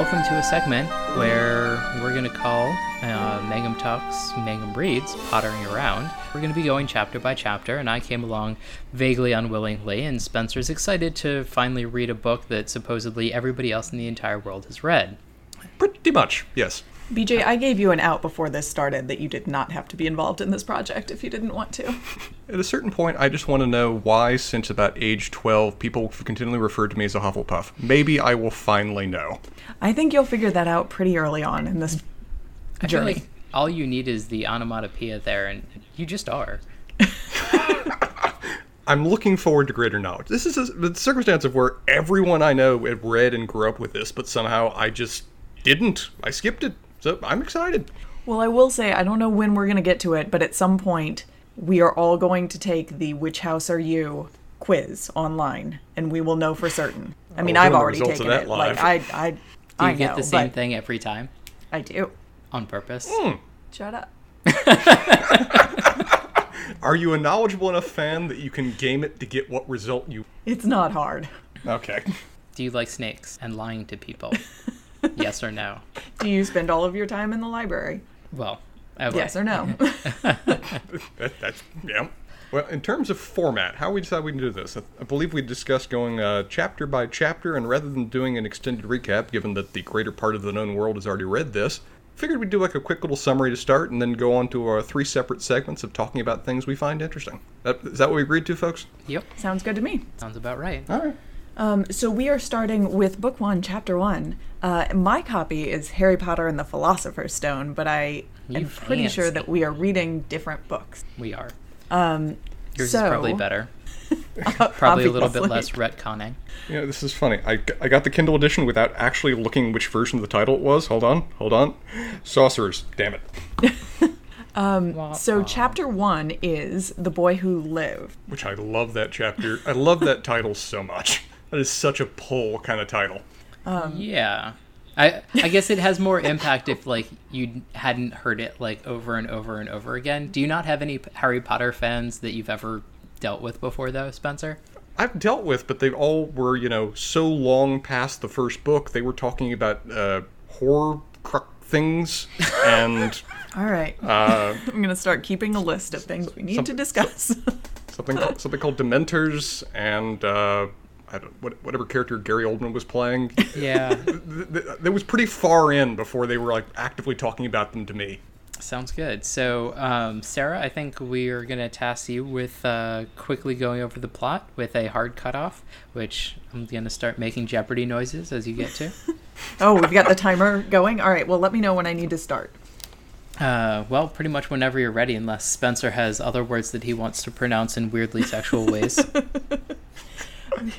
welcome to a segment where we're going to call uh, Mangum Talks, Mangum Reads, Pottering Around. We're going to be going chapter by chapter, and I came along vaguely unwillingly, and Spencer's excited to finally read a book that supposedly everybody else in the entire world has read. Pretty much, yes. BJ, I gave you an out before this started that you did not have to be involved in this project if you didn't want to. At a certain point, I just want to know why, since about age 12, people continually referred to me as a Hufflepuff. Maybe I will finally know. I think you'll figure that out pretty early on in this I feel journey. like all you need is the onomatopoeia there, and you just are. I'm looking forward to greater knowledge. This is a, the circumstance of where everyone I know had read and grew up with this, but somehow I just didn't. I skipped it. So I'm excited. Well, I will say, I don't know when we're going to get to it, but at some point, we are all going to take the Which House Are You quiz online, and we will know for certain. I mean, we'll I've already taken that it. live. Like, I, I, Do you I get know, the same thing every time I do. on purpose? Mm. Shut up. Are you a knowledgeable enough fan that you can game it to get what result you. It's not hard. Okay. Do you like snakes and lying to people? yes or no? Do you spend all of your time in the library? Well, okay. Yes or no? That, that's yeah. Well, in terms of format, how we decide we can do this, I, I believe we discussed going uh, chapter by chapter, and rather than doing an extended recap, given that the greater part of the known world has already read this, figured we'd do like a quick little summary to start, and then go on to our three separate segments of talking about things we find interesting. That, is that what we agreed to, folks? Yep, Sounds good to me. sounds about right. All right. Um, so we are starting with book one, chapter one. Uh, my copy is Harry Potter and the Philosopher's Stone, but I You am pretty sure that we are reading different books. We are. Um, Yours so, is probably better. Probably a little bit less retconning. Yeah, this is funny. I, I got the Kindle edition without actually looking which version of the title it was. Hold on, hold on. Sorcerers. Damn it. So chapter one is The Boy Who Lived. Which I love that chapter. I love that title so much. That is such a pull kind of title. Yeah. I I guess it has more impact if like you hadn't heard it like over and over and over again. Do you not have any Harry Potter fans that you've ever dealt with before though, Spencer? I've dealt with, but they all were, you know, so long past the first book. They were talking about uh, horror cr- things and All right. uh, I'm going to start keeping a list of things we need some- to discuss. something called, something called Dementors and uh, I don't, what, whatever character Gary Oldman was playing. Yeah. th- th- That was pretty far in before they were like actively talking about them to me. Sounds good. So, um, Sarah, I think we are going to task you with uh, quickly going over the plot with a hard cutoff, which I'm going to start making Jeopardy noises as you get to. oh, we've got the timer going. All right. Well, let me know when I need to start. Uh, well, pretty much whenever you're ready, unless Spencer has other words that he wants to pronounce in weirdly sexual ways.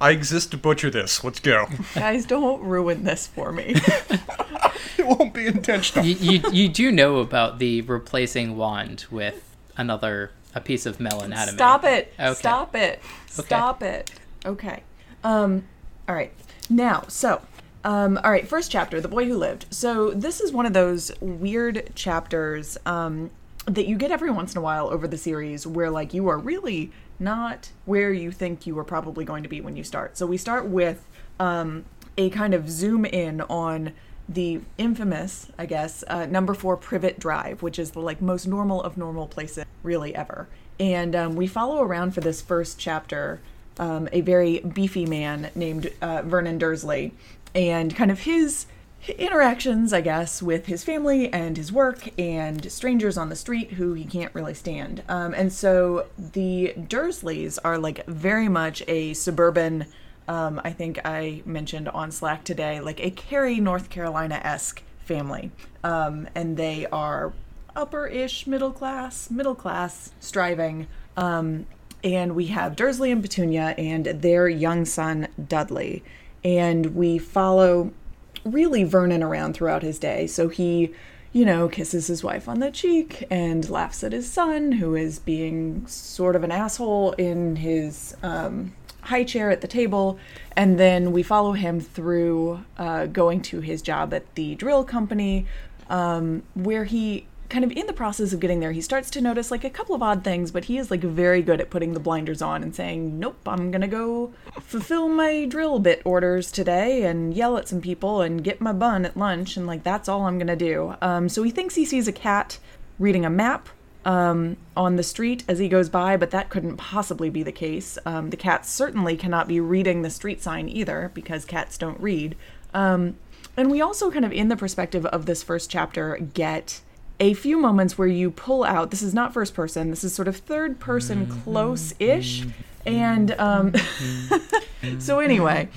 I exist to butcher this. Let's go. Guys, don't ruin this for me. it won't be intentional. you, you, you do know about the replacing wand with another a piece of melon anatomy. Stop it. Okay. Stop it. Stop it. Okay. Um all right. Now, so um all right, first chapter, The Boy Who Lived. So this is one of those weird chapters um that you get every once in a while over the series where like you are really not where you think you are probably going to be when you start. So we start with um a kind of zoom in on the infamous, I guess, uh, number four Privet Drive, which is the like most normal of normal places really ever. And um, we follow around for this first chapter um, a very beefy man named uh, Vernon Dursley, and kind of his interactions, I guess, with his family and his work and strangers on the street who he can't really stand. Um, and so the Dursleys are like very much a suburban um, I think I mentioned on Slack today, like a Cary, North Carolina esque family. Um, and they are upper ish middle class, middle class, striving. Um, and we have Dursley and Petunia and their young son, Dudley. And we follow really Vernon around throughout his day. So he, you know, kisses his wife on the cheek and laughs at his son, who is being sort of an asshole in his um, high chair at the table. And then we follow him through uh, going to his job at the drill company, um, where he kind of in the process of getting there, he starts to notice like a couple of odd things, but he is like very good at putting the blinders on and saying, Nope, I'm gonna go fulfill my drill bit orders today and yell at some people and get my bun at lunch, and like that's all I'm gonna do. Um, so he thinks he sees a cat reading a map um, on the street as he goes by, but that couldn't possibly be the case. Um, the cat certainly cannot be reading the street sign either, because cats don't read. Um, and we also, kind of in the perspective of this first chapter, get a few moments where you pull out this is not first person, this is sort of third person close ish. And um, so, anyway,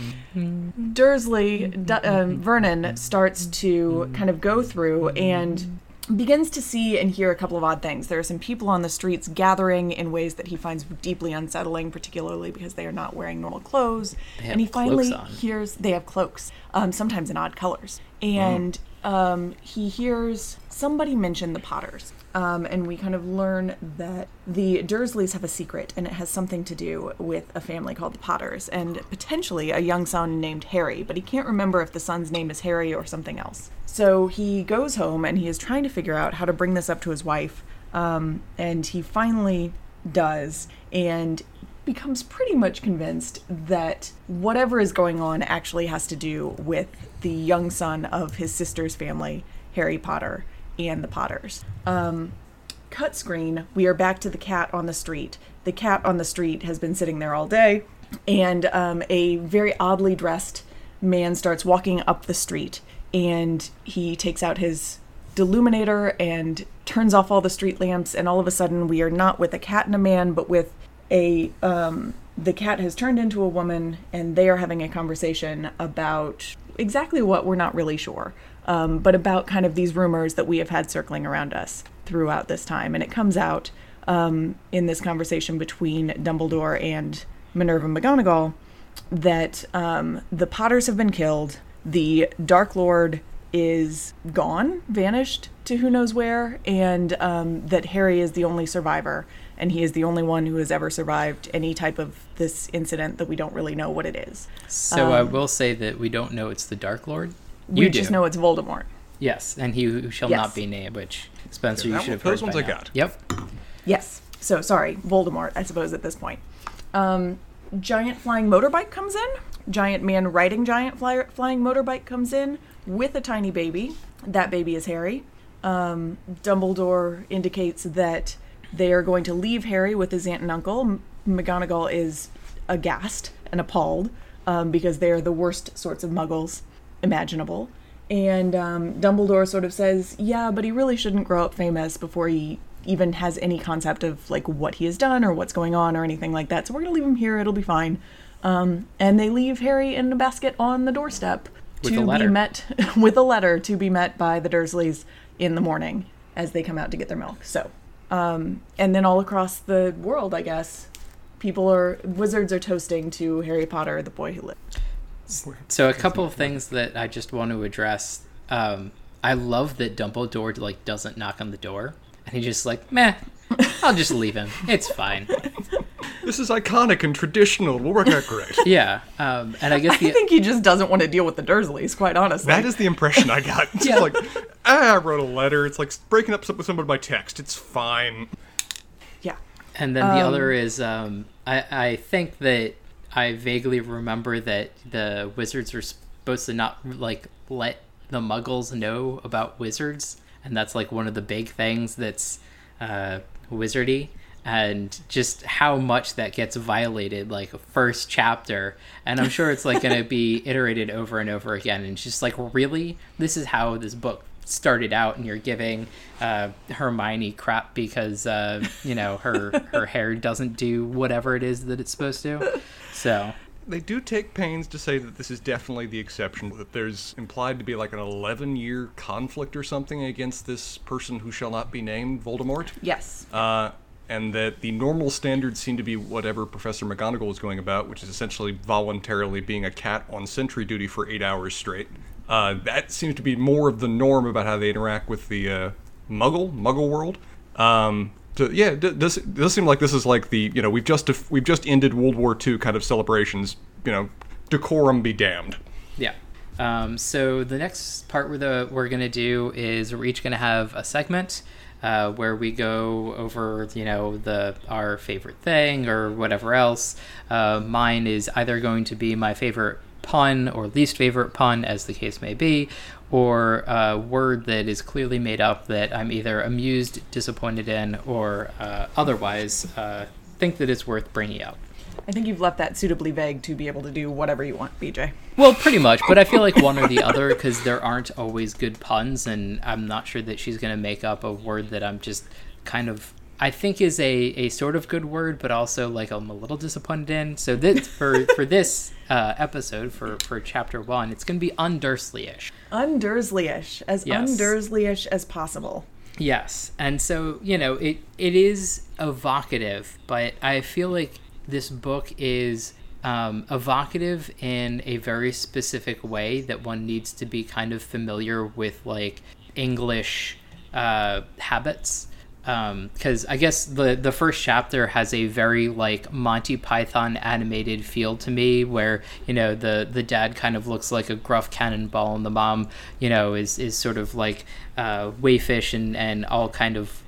Dursley, D- um, Vernon starts to kind of go through and begins to see and hear a couple of odd things. There are some people on the streets gathering in ways that he finds deeply unsettling, particularly because they are not wearing normal clothes. And he finally hears they have cloaks, um, sometimes in odd colors. And um, he hears somebody mentioned the Potters. Um, and we kind of learn that the Dursleys have a secret, and it has something to do with a family called the Potters, and potentially a young son named Harry, but he can't remember if the son's name is Harry or something else. So he goes home and he is trying to figure out how to bring this up to his wife, um, and he finally does, and becomes pretty much convinced that whatever is going on actually has to do with the young son of his sister's family, Harry Potter, and the Potters. Um, cut screen, we are back to the cat on the street. The cat on the street has been sitting there all day, and um, a very oddly dressed man starts walking up the street, and he takes out his deluminator and turns off all the street lamps, and all of a sudden we are not with a cat and a man, but with a um, the cat has turned into a woman, and they are having a conversation about exactly what we're not really sure, um, but about kind of these rumors that we have had circling around us throughout this time, and it comes out um, in this conversation between Dumbledore and Minerva McGonagall that um, the Potters have been killed, the Dark Lord is gone, vanished to who knows where, and um, that Harry is the only survivor, and he is the only one who has ever survived any type of this incident that we don't really know what it is. So I will say that we don't know it's the Dark Lord. We You just do. know it's Voldemort. Yes, and he who shall Yes. not be named, which Spencer, you that should have one- those heard ones by I now. got. Yep. Yes. So sorry, Voldemort, I suppose at this point. Um, giant flying motorbike comes in. Giant man riding giant fly- flying motorbike comes in with a tiny baby. That baby is Harry. Um, Dumbledore indicates that they are going to leave Harry with his aunt and uncle. M- McGonagall is aghast and appalled um, because they are the worst sorts of muggles imaginable. And um, Dumbledore sort of says, yeah, but he really shouldn't grow up famous before he even has any concept of like what he has done or what's going on or anything like that. So we're gonna leave him here. It'll be fine. Um, and they leave Harry in a basket on the doorstep With to a be met with a letter to be met by the Dursleys in the morning as they come out to get their milk. So, um, and then all across the world, I guess, people are wizards are toasting to Harry Potter, the boy who lived. So a couple of things that I just want to address. Um, I love that Dumbledore like doesn't knock on the door, and he just like, meh, I'll just leave him. It's fine. This is iconic and traditional. It will work out great. Yeah. Um, and I guess I think he just doesn't want to deal with the Dursleys, quite honestly. That is the impression I got. It's Yeah. like, ah, I wrote a letter. It's like breaking up with someone by text. It's fine. yeah. And then the other is, um, I, I think that I vaguely remember that the wizards are supposed to not like let the muggles know about wizards, and that's like one of the big things that's uh, wizardy. And just how much that gets violated, like first chapter, and I'm sure it's like going to be iterated over and over again. And it's just like, really, this is how this book started out and you're giving uh, Hermione crap because uh, you know her her hair doesn't do whatever it is that it's supposed to. So They do take pains to say that this is definitely the exception, that there's implied to be like an 11 year conflict or something against this person who shall not be named, Voldemort. Yes. Uh, and that the normal standards seem to be whatever Professor McGonagall is going about, which is essentially voluntarily being a cat on sentry duty for eight hours straight. Uh, that seems to be more of the norm about how they interact with the uh, Muggle Muggle world. Um, so yeah, it does does seem like this is like the you know we've just we've just ended World War II kind of celebrations. You know, decorum be damned. yeah. Um, so the next part we're the we're gonna do is we're each gonna have a segment uh, where we go over, you know, the our favorite thing or whatever else. Uh, mine is either going to be my favorite pun or least favorite pun, as the case may be, or a word that is clearly made up that I'm either amused, disappointed in, or uh, otherwise uh, think that it's worth bringing up. I think you've left that suitably vague to be able to do whatever you want, BJ. Well, pretty much, but I feel like one or the other because there aren't always good puns, and I'm not sure that she's going to make up a word that I'm just kind of I think is a, a sort of good word, but also like I'm a little disappointed in. So this for for this uh, episode for for chapter one, it's going to be undursley-ish. Undursley-ish, as yes. undursley-ish as possible. Yes, and so you know it it is evocative, but I feel like this book is um, evocative in a very specific way that one needs to be kind of familiar with like English uh, habits because um, I guess the the first chapter has a very like Monty Python animated feel to me, where you know the the dad kind of looks like a gruff cannonball, and the mom, you know, is is sort of like uh, wayfish and and all kind of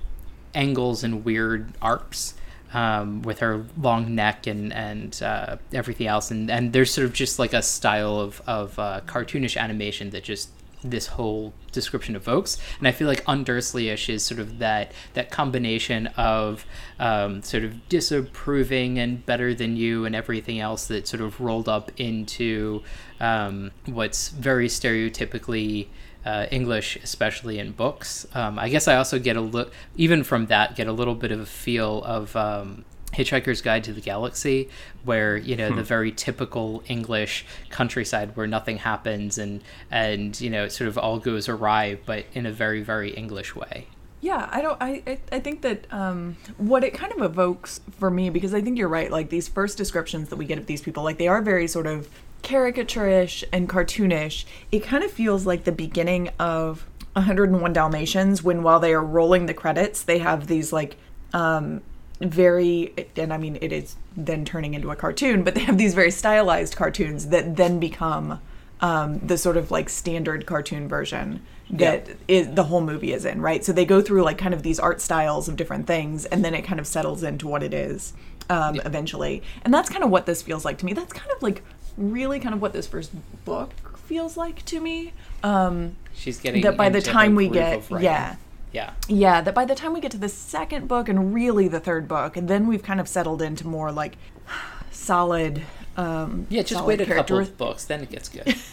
angles and weird arcs. Um, with her long neck and and uh, everything else, and and there's sort of just like a style of of uh, cartoonish animation that just this whole description evokes. And I feel like Undursley-ish is sort of that that combination of um, sort of disapproving and better than you and everything else that sort of rolled up into um, what's very stereotypically uh, English, especially in books. Um, I guess I also get a look, even from that, get a little bit of a feel of um, Hitchhiker's Guide to the Galaxy, where you know hmm. the very typical English countryside where nothing happens and and you know it sort of all goes awry, but in a very very English way. Yeah, I don't. I I think that um, what it kind of evokes for me, because I think you're right. Like these first descriptions that we get of these people, like they are very sort of caricaturish and cartoonish. It kind of feels like the beginning of 101 Dalmatians, when while they are rolling the credits, they have these like um, very and i mean it is then turning into a cartoon but they have these very stylized cartoons that then become um, the sort of like standard cartoon version that yeah. is, the whole movie is in right? So they go through like kind of these art styles of different things and then it kind of settles into what it is um, yeah. eventually. And that's kind of what this feels like to me. That's kind of like really kind of what this first book feels like to me. Um, she's getting that by the time we get yeah yeah. Yeah, that by the time we get to the second book and really the third book, and then we've kind of settled into more like solid. Um, yeah, just solid wait a couple of books, then it gets good.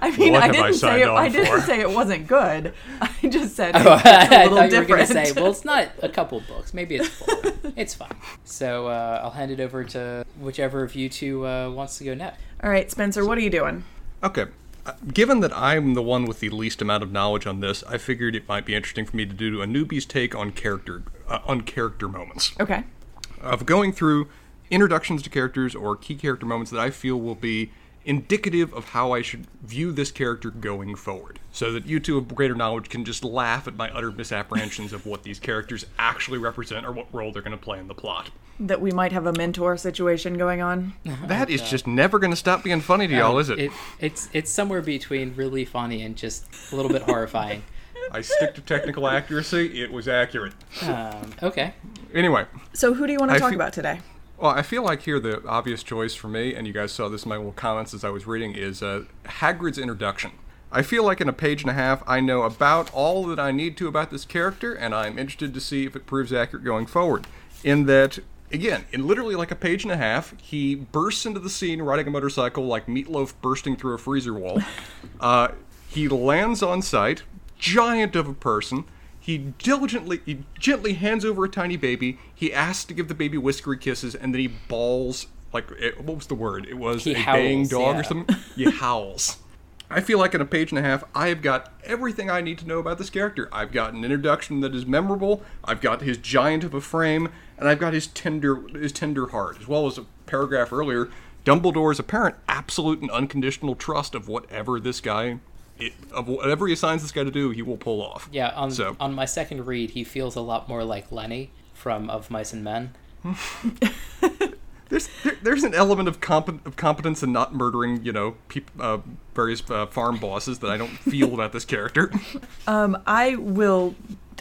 I mean, what I didn't I say it, I didn't say it wasn't good. I just said oh, it's I thought different. you were say, well, it's not a couple books. Maybe it's four. it's fine. So uh, I'll hand it over to whichever of you two uh, wants to go next. All right, Spencer, what are you doing? Okay, given that I'm the one with the least amount of knowledge on this, I figured it might be interesting for me to do a newbie's take on character uh, on character moments. Okay. Of going through introductions to characters or key character moments that I feel will be indicative of how I should view this character going forward, so that you two of greater knowledge can just laugh at my utter misapprehensions of what these characters actually represent or what role they're going to play in the plot. That we might have a mentor situation going on. That is just never going to stop being funny to y'all, is it? it? It's it's somewhere between really funny and just a little bit horrifying. I stick to technical accuracy. It was accurate. Um, okay. Anyway. So who do you want to talk about today? Well, I feel like here the obvious choice for me, and you guys saw this in my little comments as I was reading, is uh, Hagrid's introduction. I feel like in a page and a half, I know about all that I need to about this character, and I'm interested to see if it proves accurate going forward. In that, again, in literally like a page and a half, he bursts into the scene riding a motorcycle like Meat Loaf bursting through a freezer wall. Uh, he lands on site, giant of a person he diligently, he gently hands over a tiny baby. He asks to give the baby whiskery kisses, and then he bawls like it, what was the word? It was he a howls, baying dog yeah. or something. He howls. I feel like in a page and a half, I have got everything I need to know about this character. I've got an introduction that is memorable. I've got his giant of a frame, and I've got his tender his tender heart, as well as a paragraph earlier. Dumbledore's apparent absolute and unconditional trust of whatever this guy it, of whatever he assigns this guy to do, he will pull off. Yeah, on so. on my second read, he feels a lot more like Lennie from Of Mice and Men. there's there, there's an element of, comp- of competence in not murdering, you know, peop- uh, various uh, farm bosses that I don't feel about this character. Um, I will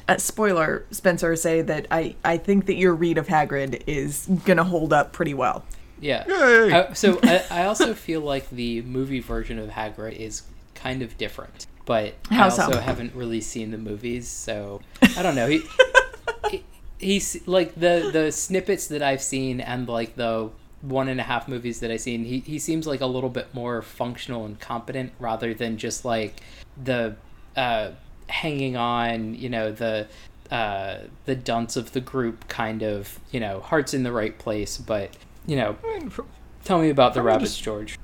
uh, spoiler, Spencer, say that I, I think that your read of Hagrid is gonna hold up pretty well. Yeah. Yay! Uh, so I, I also feel like the movie version of Hagrid is kind of different, but How I also so? haven't really seen the movies, so I don't know. He, he he's like the the snippets that I've seen and like the one and a half movies that I've seen. He he seems like a little bit more functional and competent rather than just like the uh, hanging on, you know, the uh, the dunce of the group kind of, you know, heart's in the right place, but you know, I mean, fr- Tell me about the rabbits, just- George.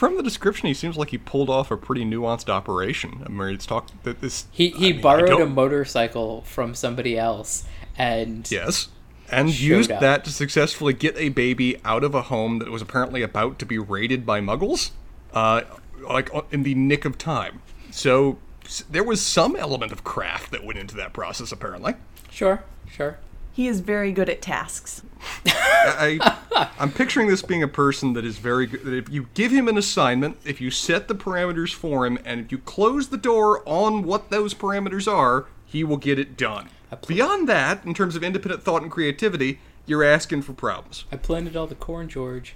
From the description, he seems like he pulled off a pretty nuanced operation. I mean, it's talk that this. He he I mean, borrowed a motorcycle from somebody else, and Yes. And used up. that to successfully get a baby out of a home that was apparently about to be raided by muggles, uh, like uh, in the nick of time. So there was some element of craft that went into that process, apparently. sure, sure. He is very good at tasks. I, I'm picturing this being a person that is very good. That if you give him an assignment, if you set the parameters for him, and if you close the door on what those parameters are, he will get it done. Beyond that, in terms of independent thought and creativity, you're asking for problems. I planted all the corn, George.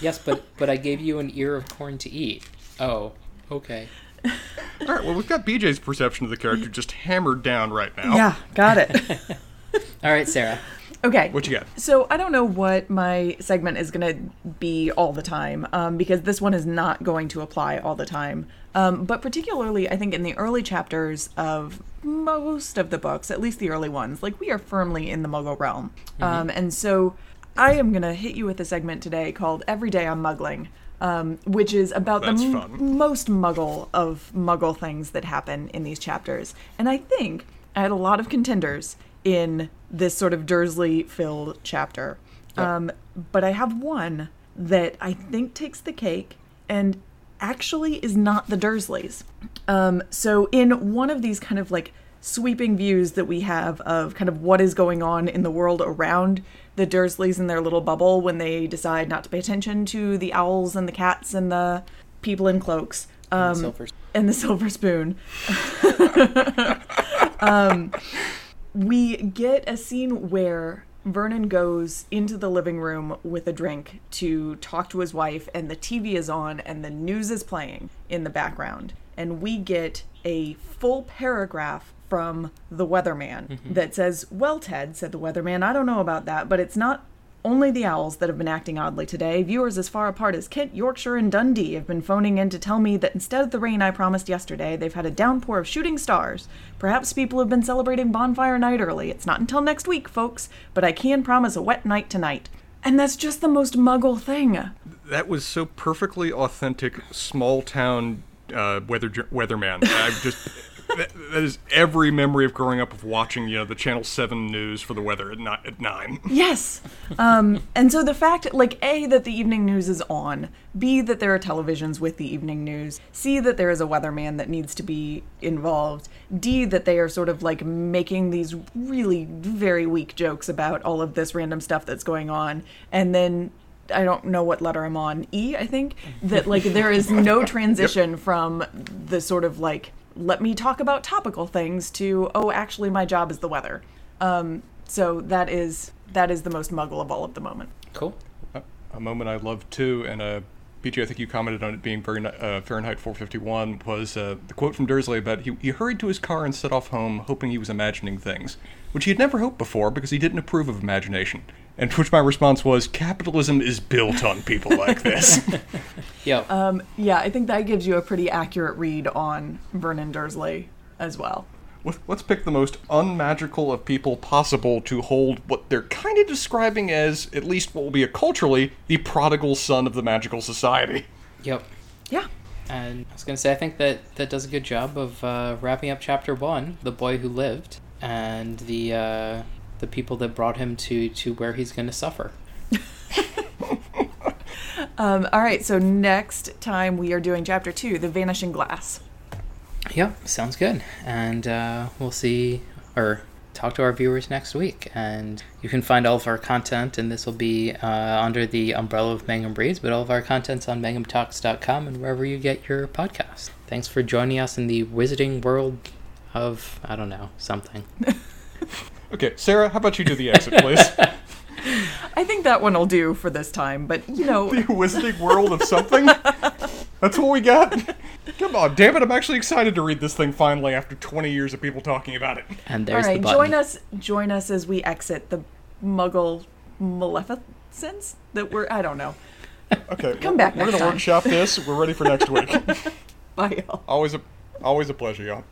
Yes, but but I gave you an ear of corn to eat. Oh, okay. All right, well, we've got BJ's perception of the character just hammered down right now. Yeah, got it. All right, Sarah. okay. What you got? So I don't know what my segment is going to be all the time, um, because this one is not going to apply all the time. Um, but particularly, I think in the early chapters of most of the books, at least the early ones, like we are firmly in the Muggle realm, um, and so I am going to hit you with a segment today called "Every Day I'm Muggling." Um, which is about That's the m- most muggle of muggle things that happen in these chapters. And I think I had a lot of contenders in this sort of Dursley filled chapter. Um, but I have one that I think takes the cake and actually is not the Dursleys. Um, so, in one of these kind of like sweeping views that we have of kind of what is going on in the world around the Dursleys in their little bubble when they decide not to pay attention to the owls and the cats and the people in cloaks um, Silver. and the silver spoon. um, we get a scene where Vernon goes into the living room with a drink to talk to his wife, and the TV is on, and the news is playing in the background. And we get a full paragraph from the weatherman mm-hmm. that says, Well, Ted, said the weatherman, I don't know about that, but it's not only the owls that have been acting oddly today. Viewers as far apart as Kent, Yorkshire, and Dundee have been phoning in to tell me that instead of the rain I promised yesterday, they've had a downpour of shooting stars. Perhaps people have been celebrating Bonfire Night early. It's not until next week, folks, but I can promise a wet night tonight. And that's just the most muggle thing. That was so perfectly authentic, small town uh, weather weatherman. I just that, that is every memory of growing up of watching, you know, the Channel Seven news for the weather at, ni- at nine. Yes. Um, and so the fact, like, A, that the evening news is on, B, that there are televisions with the evening news, C, that there is a weatherman that needs to be involved, D, that they are sort of like making these really very weak jokes about all of this random stuff that's going on, and then. I don't know what letter I'm on. E, I think. That, like, there is no transition from the sort of like, let me talk about topical things to, oh, actually, my job is the weather. Um, so that is that is the most muggle of all of the moment. Cool. a moment I love too, and uh, BJ, I think you commented on it being very uh, Fahrenheit 451, was uh, the quote from Dursley about he, he hurried to his car and set off home, hoping he was imagining things, which he had never hoped before because he didn't approve of imagination. And to which my response was, capitalism is built on people like this. Yo, Um, yeah, I think that gives you a pretty accurate read on Vernon Dursley as well. Let- Let's pick the most unmagical of people possible to hold what they're kind of describing as, at least what will be a culturally, the prodigal son of the magical society. yep. Yeah. And I was gonna say, I think that that does a good job of uh, wrapping up chapter one, the boy who lived, and the uh, the people that brought him to to where he's gonna suffer. Um, all right, so next time we are doing chapter two, The Vanishing Glass. Yep, sounds good. And uh, we'll see or talk to our viewers next week. And you can find all of our content, and this will be uh, under the umbrella of Mangum Reads, but all of our content's on mangumtalks.com and wherever you get your podcast. Thanks for joining us in the Wizarding World of I don't know something. Okay, Sarah, how about you do the exit, please? I think that one will do for this time, but you know, the Wizarding World of something? That's what we got? Come on, damn it, I'm actually excited to read this thing finally after 20 years of people talking about it. And there's right, the button. join us join us as we exit the Muggle maleficence that we're I don't know. Okay, Come back We're next gonna workshop this. We're ready for next week. Bye y'all. always a, always a pleasure, y'all.